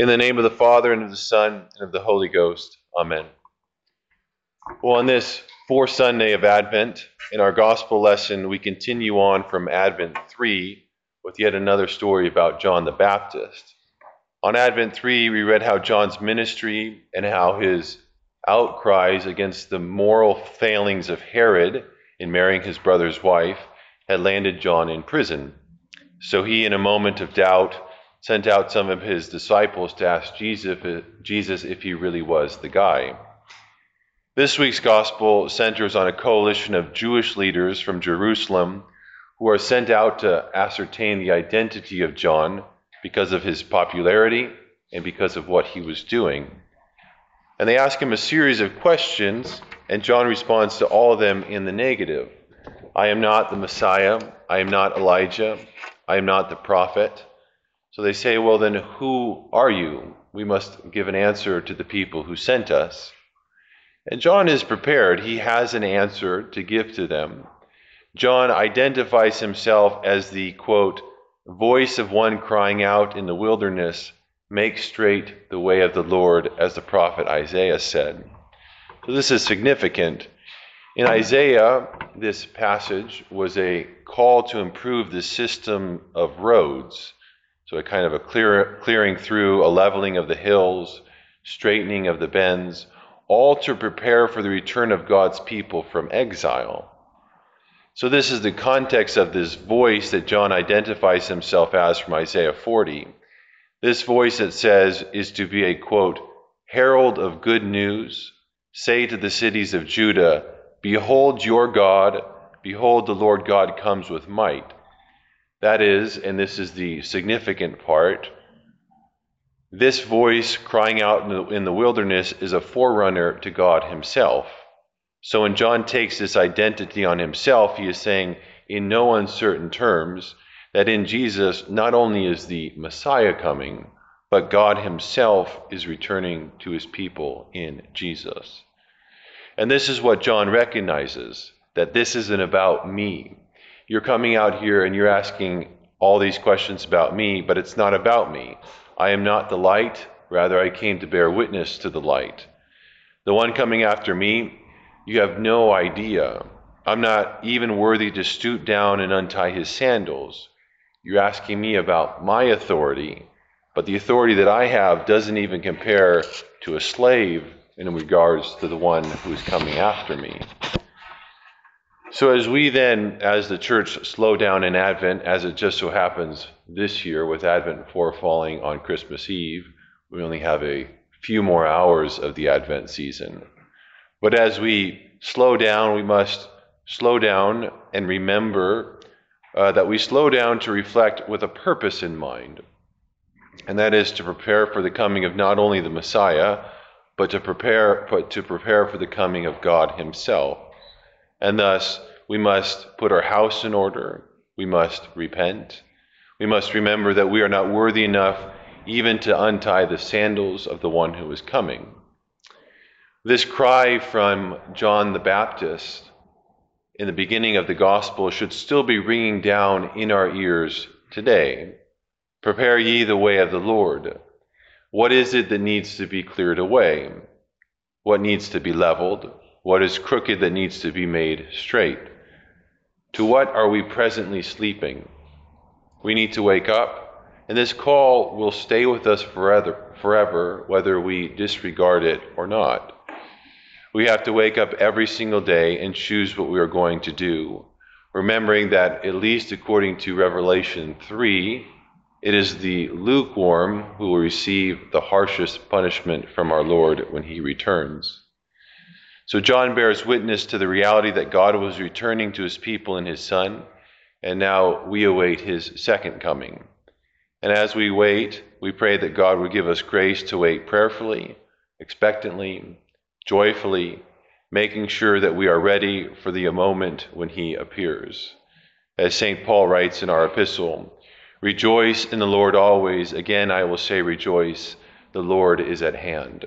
In the name of the Father, and of the Son, and of the Holy Ghost. Amen. Well, on this fourth Sunday of Advent, in our gospel lesson, we continue on from Advent 3 with yet another story about John the Baptist. On Advent 3, we read how John's ministry and how his outcries against the moral failings of Herod in marrying his brother's wife had landed John in prison. So he, in a moment of doubt, sent out some of his disciples to ask Jesus if he really was the guy. This week's gospel centers on a coalition of Jewish leaders from Jerusalem who are sent out to ascertain the identity of John because of his popularity and because of what he was doing. And they ask him a series of questions, and John responds to all of them in the negative. I am not the Messiah. I am not Elijah. I am not the prophet. So they say, Well, then who are you? We must give an answer to the people who sent us. And John is prepared. He has an answer to give to them. John identifies himself as the, quote, voice of one crying out in the wilderness, Make straight the way of the Lord, as the prophet Isaiah said. So this is significant. In Isaiah, this passage was a call to improve the system of roads. So a kind of a clear, clearing through, a leveling of the hills, straightening of the bends, all to prepare for the return of God's people from exile. So, this is the context of this voice that John identifies himself as from Isaiah 40. This voice, it says, is to be a quote, herald of good news. Say to the cities of Judah, Behold your God, behold the Lord God comes with might. That is, and this is the significant part, this voice crying out in the, in the wilderness is a forerunner to God Himself. So when John takes this identity on himself, he is saying in no uncertain terms that in Jesus not only is the Messiah coming, but God himself is returning to his people in Jesus. And this is what John recognizes that this isn't about me. You're coming out here and you're asking all these questions about me, but it's not about me. I am not the light, rather, I came to bear witness to the light. The one coming after me you have no idea. I'm not even worthy to stoop down and untie his sandals. You're asking me about my authority, but the authority that I have doesn't even compare to a slave in regards to the one who's coming after me. So, as we then, as the church, slow down in Advent, as it just so happens this year with Advent 4 falling on Christmas Eve, we only have a few more hours of the Advent season. But as we slow down, we must slow down and remember uh, that we slow down to reflect with a purpose in mind. And that is to prepare for the coming of not only the Messiah, but to prepare, but to prepare for the coming of God Himself. And thus, we must put our house in order. We must repent. We must remember that we are not worthy enough even to untie the sandals of the one who is coming. This cry from John the Baptist in the beginning of the gospel should still be ringing down in our ears today. Prepare ye the way of the Lord. What is it that needs to be cleared away? What needs to be leveled? What is crooked that needs to be made straight? To what are we presently sleeping? We need to wake up, and this call will stay with us forever, forever whether we disregard it or not. We have to wake up every single day and choose what we are going to do, remembering that, at least according to Revelation 3, it is the lukewarm who will receive the harshest punishment from our Lord when he returns. So, John bears witness to the reality that God was returning to his people in his Son, and now we await his second coming. And as we wait, we pray that God would give us grace to wait prayerfully, expectantly, joyfully, making sure that we are ready for the moment when he appears. As St. Paul writes in our epistle, Rejoice in the Lord always. Again, I will say, Rejoice. The Lord is at hand.